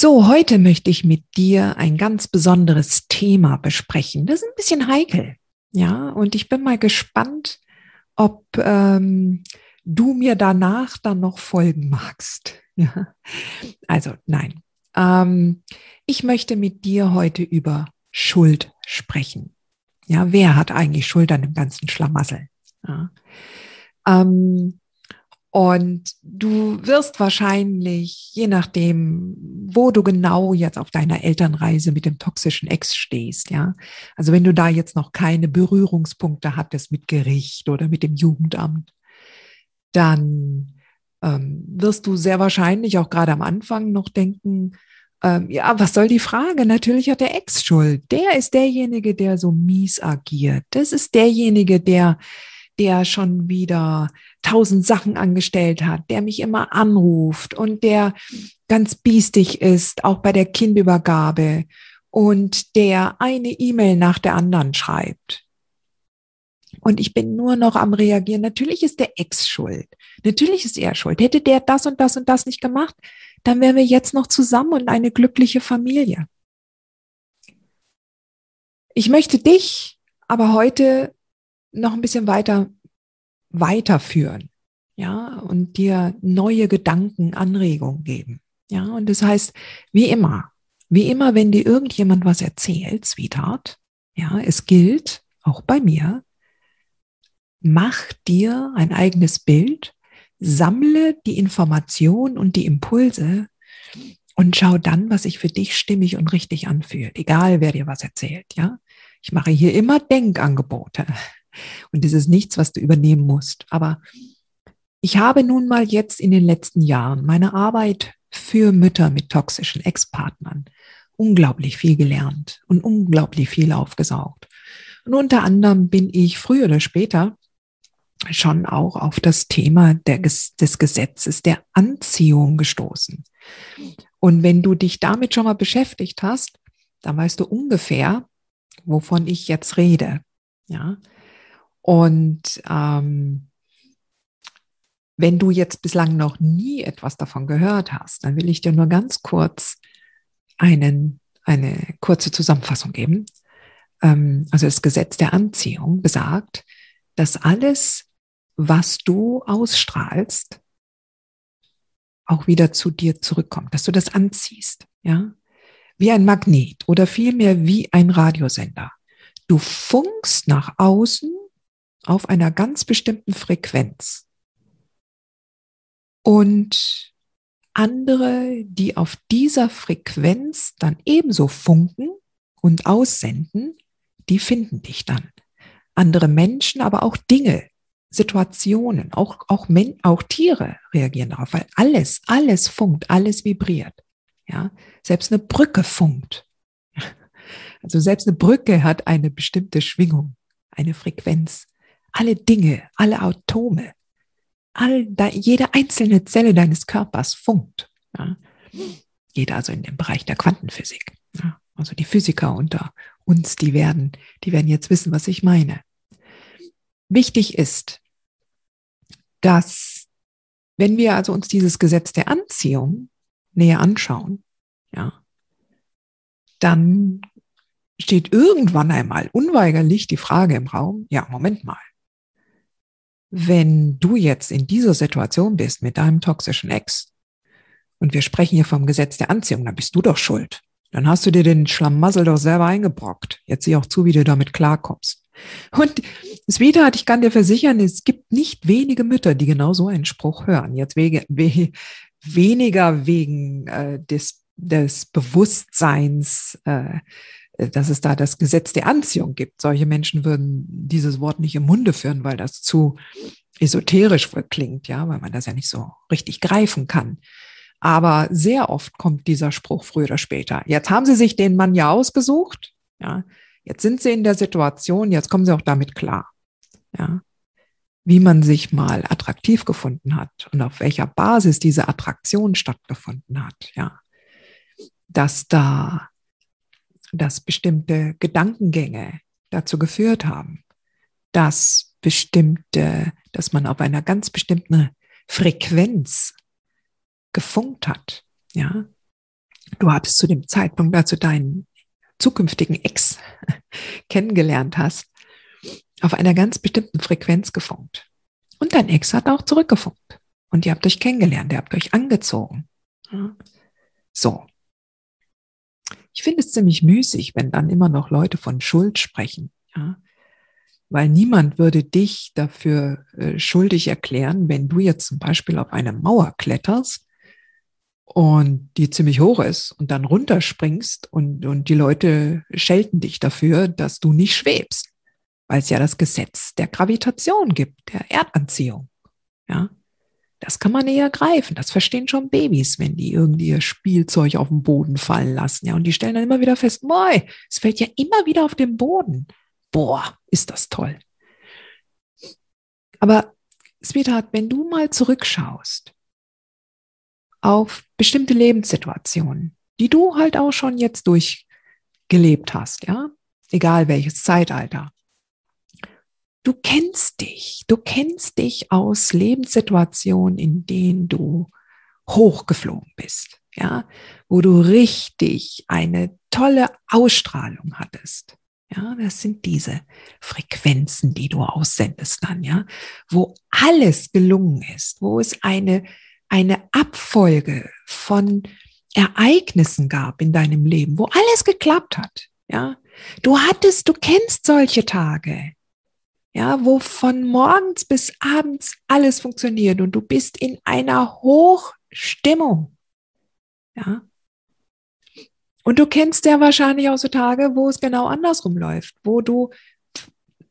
So, heute möchte ich mit dir ein ganz besonderes Thema besprechen. Das ist ein bisschen heikel. Ja, und ich bin mal gespannt, ob ähm, du mir danach dann noch folgen magst. Ja. Also nein. Ähm, ich möchte mit dir heute über Schuld sprechen. Ja, wer hat eigentlich Schuld an dem ganzen Schlamassel? Ja. Ähm, und du wirst wahrscheinlich, je nachdem, wo du genau jetzt auf deiner Elternreise mit dem toxischen Ex stehst, ja. Also wenn du da jetzt noch keine Berührungspunkte hattest mit Gericht oder mit dem Jugendamt, dann ähm, wirst du sehr wahrscheinlich auch gerade am Anfang noch denken, ähm, ja, was soll die Frage? Natürlich hat der Ex Schuld. Der ist derjenige, der so mies agiert. Das ist derjenige, der der schon wieder tausend Sachen angestellt hat, der mich immer anruft und der ganz biestig ist, auch bei der Kindübergabe und der eine E-Mail nach der anderen schreibt. Und ich bin nur noch am Reagieren. Natürlich ist der Ex schuld. Natürlich ist er schuld. Hätte der das und das und das nicht gemacht, dann wären wir jetzt noch zusammen und eine glückliche Familie. Ich möchte dich aber heute noch ein bisschen weiter weiterführen, ja, und dir neue Gedanken, Anregungen geben. Ja, und das heißt, wie immer, wie immer, wenn dir irgendjemand was erzählt, Sweetheart, ja, es gilt, auch bei mir, mach dir ein eigenes Bild, sammle die Information und die Impulse und schau dann, was sich für dich stimmig und richtig anfühlt, egal wer dir was erzählt, ja. Ich mache hier immer Denkangebote. Und das ist nichts, was du übernehmen musst. Aber ich habe nun mal jetzt in den letzten Jahren meine Arbeit für Mütter mit toxischen Ex-Partnern unglaublich viel gelernt und unglaublich viel aufgesaugt. Und unter anderem bin ich früher oder später schon auch auf das Thema der, des Gesetzes der Anziehung gestoßen. Und wenn du dich damit schon mal beschäftigt hast, dann weißt du ungefähr, wovon ich jetzt rede. Ja, und ähm, wenn du jetzt bislang noch nie etwas davon gehört hast, dann will ich dir nur ganz kurz einen, eine kurze Zusammenfassung geben. Ähm, also das Gesetz der Anziehung besagt, dass alles, was du ausstrahlst, auch wieder zu dir zurückkommt, dass du das anziehst, ja, wie ein Magnet oder vielmehr wie ein Radiosender. Du funkst nach außen auf einer ganz bestimmten Frequenz. Und andere, die auf dieser Frequenz dann ebenso funken und aussenden, die finden dich dann. Andere Menschen, aber auch Dinge, Situationen, auch, auch, Men auch Tiere reagieren darauf, weil alles, alles funkt, alles vibriert. Ja, selbst eine Brücke funkt. Also selbst eine Brücke hat eine bestimmte Schwingung, eine Frequenz alle Dinge, alle Atome, all da, jede einzelne Zelle deines Körpers funkt. Ja. Geht also in den Bereich der Quantenphysik. Ja. Also die Physiker unter uns, die werden, die werden jetzt wissen, was ich meine. Wichtig ist, dass wenn wir also uns dieses Gesetz der Anziehung näher anschauen, ja, dann steht irgendwann einmal unweigerlich die Frage im Raum, ja, Moment mal, wenn du jetzt in dieser Situation bist mit deinem toxischen Ex und wir sprechen hier vom Gesetz der Anziehung, dann bist du doch schuld. Dann hast du dir den Schlamassel doch selber eingebrockt. Jetzt sieh auch zu, wie du damit klarkommst. Und Sweetheart, ich kann dir versichern, es gibt nicht wenige Mütter, die genau so einen Spruch hören. Jetzt wege, we, weniger wegen äh, des des Bewusstseins, äh, dass es da das Gesetz der Anziehung gibt. Solche Menschen würden dieses Wort nicht im Munde führen, weil das zu esoterisch klingt, ja, weil man das ja nicht so richtig greifen kann. Aber sehr oft kommt dieser Spruch früher oder später. Jetzt haben Sie sich den Mann ja ausgesucht, ja. Jetzt sind Sie in der Situation, jetzt kommen Sie auch damit klar, ja. Wie man sich mal attraktiv gefunden hat und auf welcher Basis diese Attraktion stattgefunden hat, ja. Dass da dass bestimmte Gedankengänge dazu geführt haben, dass bestimmte, dass man auf einer ganz bestimmten Frequenz gefunkt hat. Ja, du hattest zu dem Zeitpunkt, als du deinen zukünftigen Ex kennengelernt hast, auf einer ganz bestimmten Frequenz gefunkt. Und dein Ex hat auch zurückgefunkt. Und ihr habt euch kennengelernt, ihr habt euch angezogen. So, ich finde es ziemlich müßig, wenn dann immer noch Leute von Schuld sprechen. Ja? Weil niemand würde dich dafür äh, schuldig erklären, wenn du jetzt zum Beispiel auf eine Mauer kletterst und die ziemlich hoch ist und dann runterspringst und, und die Leute schelten dich dafür, dass du nicht schwebst, weil es ja das Gesetz der Gravitation gibt, der Erdanziehung. Ja, das kann man eher greifen. Das verstehen schon Babys, wenn die irgendwie ihr Spielzeug auf den Boden fallen lassen. Ja, und die stellen dann immer wieder fest, boah, es fällt ja immer wieder auf den Boden. Boah, ist das toll. Aber Sweetheart, wenn du mal zurückschaust auf bestimmte Lebenssituationen, die du halt auch schon jetzt durchgelebt hast, ja, egal welches Zeitalter, du kennst dich, du kennst dich aus Lebenssituationen, in denen du hochgeflogen bist, ja, wo du richtig eine tolle Ausstrahlung hattest. Ja, das sind diese Frequenzen, die du aussendest dann, ja, wo alles gelungen ist, wo es eine, eine Abfolge von Ereignissen gab in deinem Leben, wo alles geklappt hat, ja. Du hattest, du kennst solche Tage, ja, wo von morgens bis abends alles funktioniert und du bist in einer Hochstimmung. Ja. Und du kennst ja wahrscheinlich auch so Tage, wo es genau andersrum läuft, wo du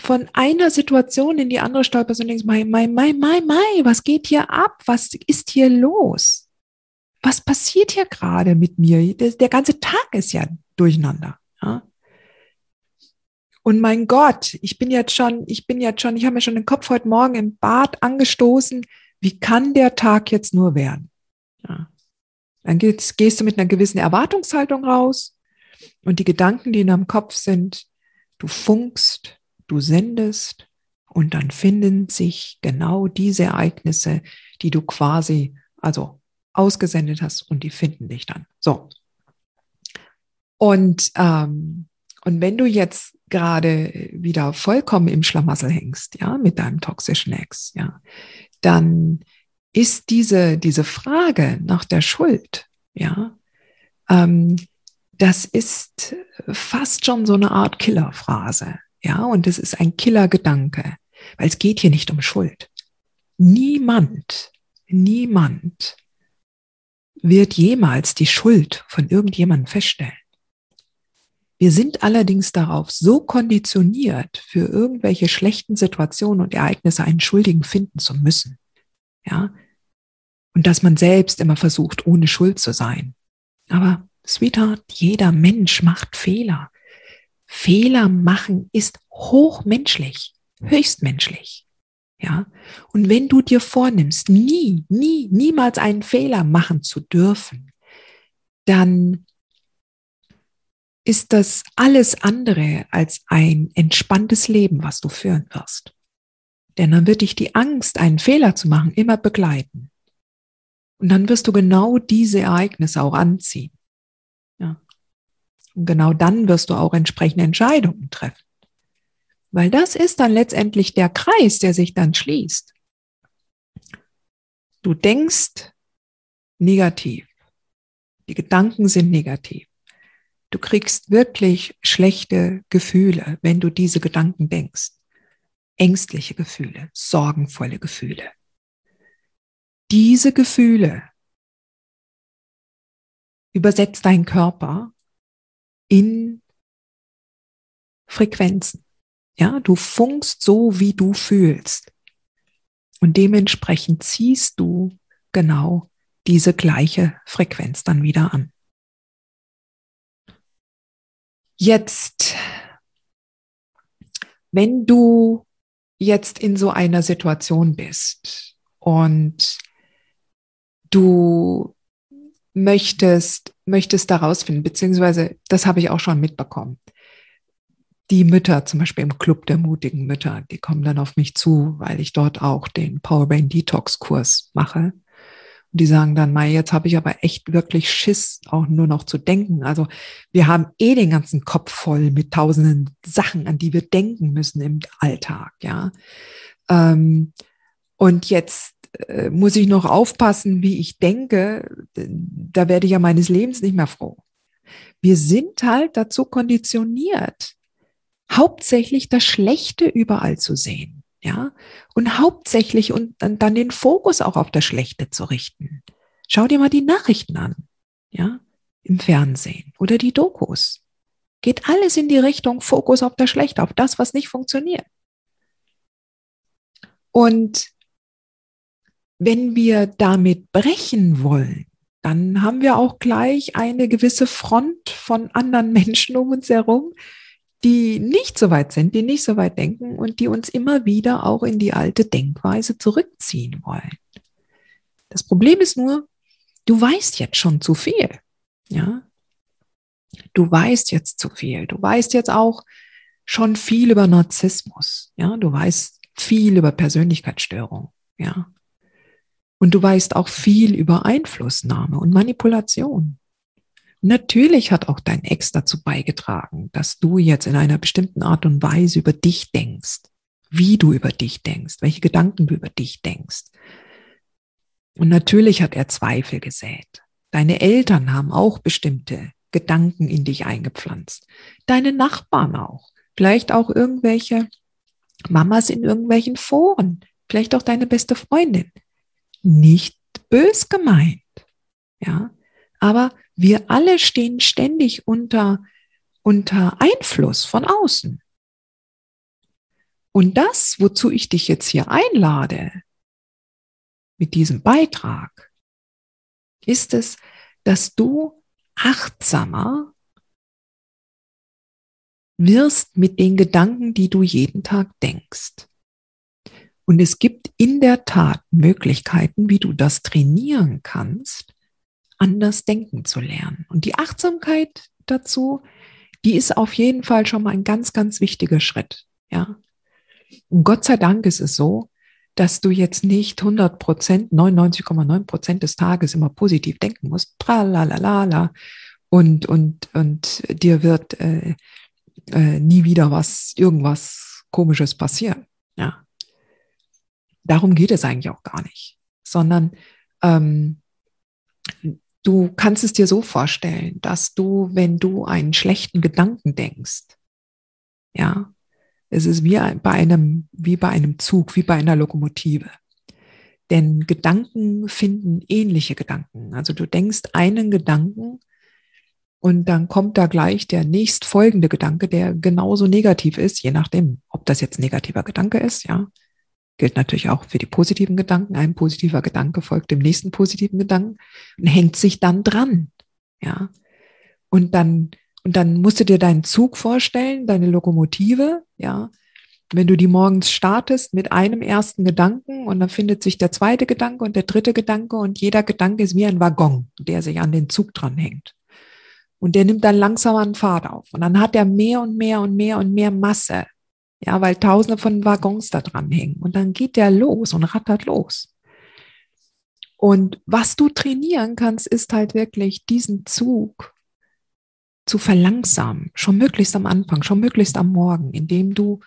von einer Situation in die andere stolperst und denkst, mai, mai, mai, mai, mai, was geht hier ab? Was ist hier los? Was passiert hier gerade mit mir? Der, der ganze Tag ist ja durcheinander. Ja? Und mein Gott, ich bin jetzt schon, ich bin jetzt schon, ich habe mir schon den Kopf heute Morgen im Bad angestoßen. Wie kann der Tag jetzt nur werden? Ja. Dann gehst, gehst du mit einer gewissen Erwartungshaltung raus und die Gedanken, die in deinem Kopf sind, du funkst, du sendest und dann finden sich genau diese Ereignisse, die du quasi, also ausgesendet hast und die finden dich dann. So. Und, ähm, und wenn du jetzt gerade wieder vollkommen im Schlamassel hängst, ja, mit deinem toxischen Ex, ja, dann ist diese, diese Frage nach der Schuld, ja, ähm, das ist fast schon so eine Art Killerphrase, ja, und es ist ein Killergedanke, weil es geht hier nicht um Schuld. Niemand, niemand wird jemals die Schuld von irgendjemandem feststellen. Wir sind allerdings darauf so konditioniert, für irgendwelche schlechten Situationen und Ereignisse einen Schuldigen finden zu müssen. Ja. Und dass man selbst immer versucht, ohne Schuld zu sein. Aber, Sweetheart, jeder Mensch macht Fehler. Fehler machen ist hochmenschlich, höchstmenschlich. Ja. Und wenn du dir vornimmst, nie, nie, niemals einen Fehler machen zu dürfen, dann ist das alles andere als ein entspanntes Leben, was du führen wirst. Denn dann wird dich die Angst, einen Fehler zu machen, immer begleiten. Und dann wirst du genau diese Ereignisse auch anziehen. Ja. Und genau dann wirst du auch entsprechende Entscheidungen treffen. Weil das ist dann letztendlich der Kreis, der sich dann schließt. Du denkst negativ. Die Gedanken sind negativ. Du kriegst wirklich schlechte Gefühle, wenn du diese Gedanken denkst. Ängstliche Gefühle, sorgenvolle Gefühle. Diese Gefühle übersetzt dein Körper in Frequenzen. Ja, du funkst so, wie du fühlst. Und dementsprechend ziehst du genau diese gleiche Frequenz dann wieder an. Jetzt, wenn du jetzt in so einer Situation bist und du möchtest, möchtest daraus finden, beziehungsweise das habe ich auch schon mitbekommen. Die Mütter, zum Beispiel im Club der mutigen Mütter, die kommen dann auf mich zu, weil ich dort auch den Powerbrain Detox Kurs mache. Und die sagen dann, Mai, jetzt habe ich aber echt wirklich Schiss, auch nur noch zu denken. Also wir haben eh den ganzen Kopf voll mit tausenden Sachen, an die wir denken müssen im Alltag, ja. Ähm, und jetzt äh, muss ich noch aufpassen, wie ich denke. Da werde ich ja meines Lebens nicht mehr froh. Wir sind halt dazu konditioniert, hauptsächlich das Schlechte überall zu sehen ja, und hauptsächlich und dann den Fokus auch auf das Schlechte zu richten. Schau dir mal die Nachrichten an, ja, im Fernsehen oder die Dokus. Geht alles in die Richtung Fokus auf das Schlechte, auf das, was nicht funktioniert. Und wenn wir damit brechen wollen, dann haben wir auch gleich eine gewisse Front von anderen Menschen um uns herum, die nicht so weit sind, die nicht so weit denken und die uns immer wieder auch in die alte Denkweise zurückziehen wollen. Das Problem ist nur, du weißt jetzt schon zu viel. Ja? Du weißt jetzt zu viel. Du weißt jetzt auch schon viel über Narzissmus. Ja? Du weißt viel über Persönlichkeitsstörung. Ja? Und du weißt auch viel über Einflussnahme und Manipulation. Natürlich hat auch dein Ex dazu beigetragen, dass du jetzt in einer bestimmten Art und Weise über dich denkst, wie du über dich denkst, welche Gedanken du über dich denkst. Und natürlich hat er Zweifel gesät. Deine Eltern haben auch bestimmte Gedanken in dich eingepflanzt. Deine Nachbarn auch. Vielleicht auch irgendwelche Mamas in irgendwelchen Foren. Vielleicht auch deine beste Freundin. Nicht bös gemeint. Ja. Aber wir alle stehen ständig unter, unter Einfluss von außen. Und das, wozu ich dich jetzt hier einlade, mit diesem Beitrag, ist es, dass du achtsamer wirst mit den Gedanken, die du jeden Tag denkst. Und es gibt in der Tat Möglichkeiten, wie du das trainieren kannst, anders denken zu lernen. Und die Achtsamkeit dazu, die ist auf jeden Fall schon mal ein ganz, ganz wichtiger Schritt. Ja. Und Gott sei Dank ist es so, dass du jetzt nicht 100 Prozent, 99,9 Prozent des Tages immer positiv denken musst. Tralalala. Und, und, und dir wird äh, äh, nie wieder was, irgendwas Komisches passieren. Ja. Darum geht es eigentlich auch gar nicht, sondern ähm, Du kannst es dir so vorstellen, dass du, wenn du einen schlechten Gedanken denkst, ja, es ist wie bei einem, wie bei einem Zug, wie bei einer Lokomotive. Denn Gedanken finden ähnliche Gedanken. Also du denkst einen Gedanken und dann kommt da gleich der nächstfolgende Gedanke, der genauso negativ ist, je nachdem, ob das jetzt ein negativer Gedanke ist, ja, gilt natürlich auch für die positiven Gedanken. Ein positiver Gedanke folgt dem nächsten positiven Gedanken und hängt sich dann dran. Ja. Und dann, und dann musst du dir deinen Zug vorstellen, deine Lokomotive, ja. Wenn du die morgens startest mit einem ersten Gedanken und dann findet sich der zweite Gedanke und der dritte Gedanke und jeder Gedanke ist wie ein Waggon, der sich an den Zug dranhängt. Und der nimmt dann langsam an Fahrt auf. Und dann hat er mehr und mehr und mehr und mehr Masse. Ja, weil tausende von Waggons da dran hängen. Und dann geht der los und rattert los. Und was du trainieren kannst, ist halt wirklich diesen Zug zu verlangsamen, schon möglichst am Anfang, schon möglichst am Morgen, indem du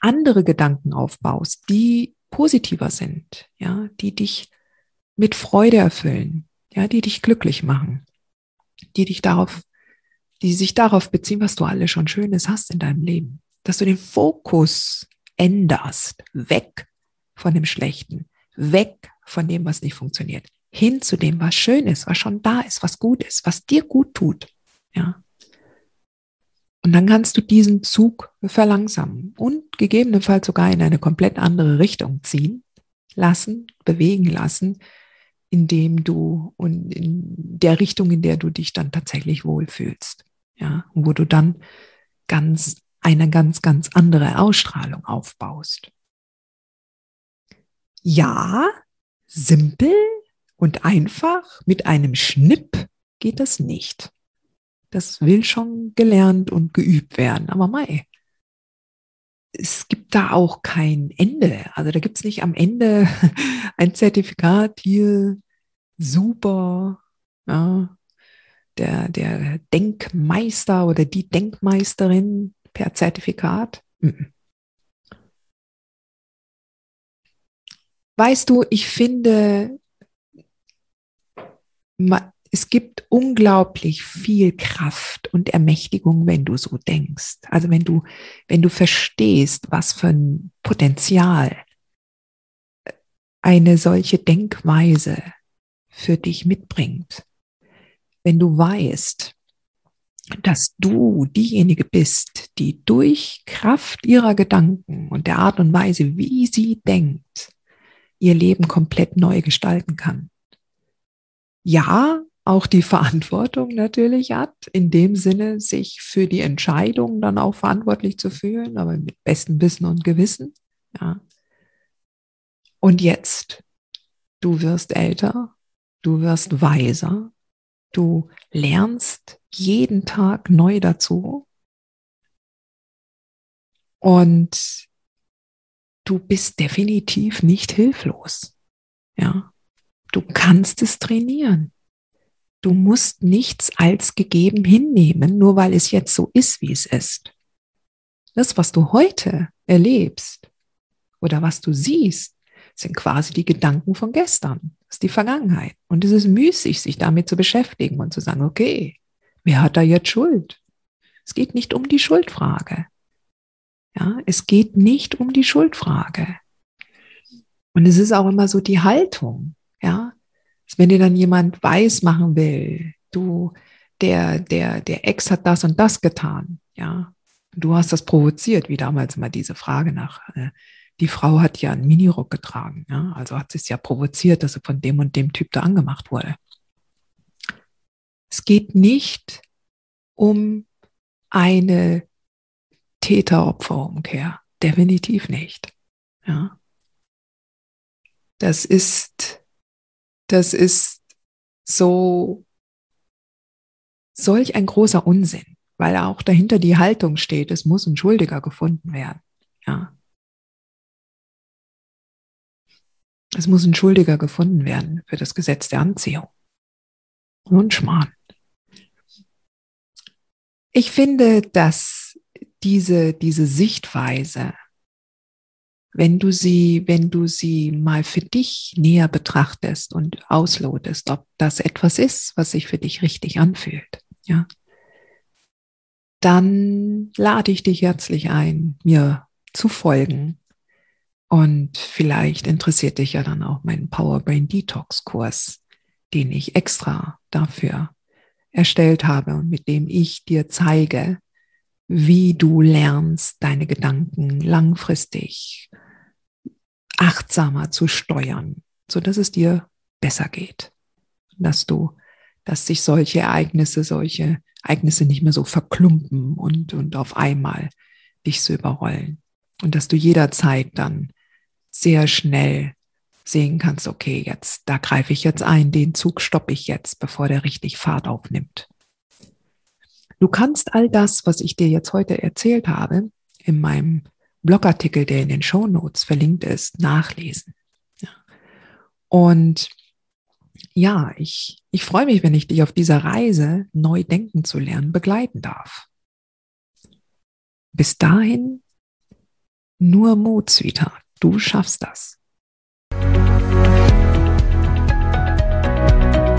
andere Gedanken aufbaust, die positiver sind, ja, die dich mit Freude erfüllen, ja, die dich glücklich machen, die dich darauf, die sich darauf beziehen, was du alles schon Schönes hast in deinem Leben dass du den Fokus änderst, weg von dem Schlechten, weg von dem, was nicht funktioniert, hin zu dem, was schön ist, was schon da ist, was gut ist, was dir gut tut. Ja. Und dann kannst du diesen Zug verlangsamen und gegebenenfalls sogar in eine komplett andere Richtung ziehen lassen, bewegen lassen, indem du und in der Richtung, in der du dich dann tatsächlich wohlfühlst. Ja, wo du dann ganz eine ganz, ganz andere Ausstrahlung aufbaust. Ja, simpel und einfach mit einem Schnipp geht das nicht. Das will schon gelernt und geübt werden. Aber mei, es gibt da auch kein Ende. Also da gibt es nicht am Ende ein Zertifikat hier, super, ja, der, der Denkmeister oder die Denkmeisterin per Zertifikat. Weißt du, ich finde, es gibt unglaublich viel Kraft und Ermächtigung, wenn du so denkst. Also wenn du, wenn du verstehst, was für ein Potenzial eine solche Denkweise für dich mitbringt. Wenn du weißt, dass du diejenige bist, die durch Kraft ihrer Gedanken und der Art und Weise, wie sie denkt, ihr Leben komplett neu gestalten kann. Ja, auch die Verantwortung natürlich hat, in dem Sinne, sich für die Entscheidung dann auch verantwortlich zu fühlen, aber mit bestem Wissen und Gewissen. Ja. Und jetzt, du wirst älter, du wirst weiser, du lernst jeden Tag neu dazu und du bist definitiv nicht hilflos. Ja, du kannst es trainieren. Du musst nichts als gegeben hinnehmen, nur weil es jetzt so ist, wie es ist. Das, was du heute erlebst oder was du siehst, sind quasi die Gedanken von gestern. Das ist die Vergangenheit. Und es ist müßig, sich damit zu beschäftigen und zu sagen, okay, wer hat da jetzt Schuld? Es geht nicht um die Schuldfrage. Ja, es geht nicht um die Schuldfrage. Und es ist auch immer so die Haltung. Ja, wenn dir dann jemand weiß machen will, du, der, der, der Ex hat das und das getan. Ja, du hast das provoziert, wie damals mal diese Frage nach, äh, die Frau hat ja einen Minirock getragen, ja, also hat sie es ja provoziert, dass sie von dem und dem Typ da angemacht wurde. Es geht nicht um eine Täter-Opfer-Umkehr, definitiv nicht. Ja. Das ist, das ist so solch ein großer Unsinn, weil auch dahinter die Haltung steht, es muss ein Schuldiger gefunden werden. Ja. Es muss ein Schuldiger gefunden werden für das Gesetz der Anziehung. Und Schmarrn. Ich finde, dass diese, diese Sichtweise, wenn du sie, wenn du sie mal für dich näher betrachtest und auslotest, ob das etwas ist, was sich für dich richtig anfühlt, ja, dann lade ich dich herzlich ein, mir zu folgen und vielleicht interessiert dich ja dann auch mein Power Brain Detox Kurs, den ich extra dafür erstellt habe und mit dem ich dir zeige, wie du lernst, deine Gedanken langfristig achtsamer zu steuern, so dass es dir besser geht, dass du, dass sich solche Ereignisse, solche Ereignisse nicht mehr so verklumpen und, und auf einmal dich so überrollen. Und dass du jederzeit dann sehr schnell sehen kannst, okay, jetzt, da greife ich jetzt ein, den Zug stoppe ich jetzt, bevor der richtig Fahrt aufnimmt. Du kannst all das, was ich dir jetzt heute erzählt habe, in meinem Blogartikel, der in den Show Notes verlinkt ist, nachlesen. Und ja, ich, ich freue mich, wenn ich dich auf dieser Reise, neu denken zu lernen, begleiten darf. Bis dahin nur Mut, Sweetheart. Du schaffst das.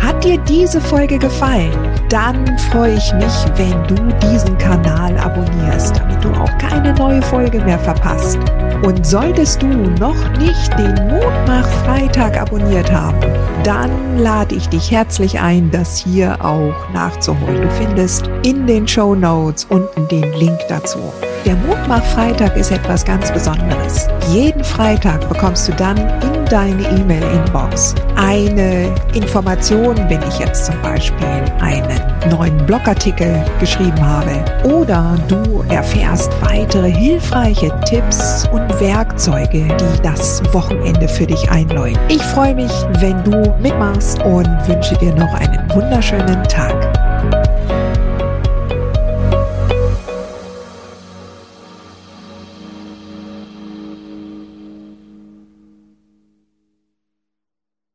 Hat dir diese Folge gefallen? dann freue ich mich, wenn du diesen Kanal abonnierst, damit du auch keine neue Folge mehr verpasst. Und solltest du noch nicht den Mutmach Freitag abonniert haben, dann lade ich dich herzlich ein, das hier auch nachzuholen. Du findest in den Show Notes unten den Link dazu. Der Mutmach-Freitag ist etwas ganz Besonderes. Jeden Freitag bekommst du dann in deine E-Mail-Inbox eine Information, wenn ich jetzt zum Beispiel einen neuen Blogartikel geschrieben habe. Oder du erfährst weitere hilfreiche Tipps und Werkzeuge, die das Wochenende für dich einläuten. Ich freue mich, wenn du mitmachst und wünsche dir noch einen wunderschönen Tag.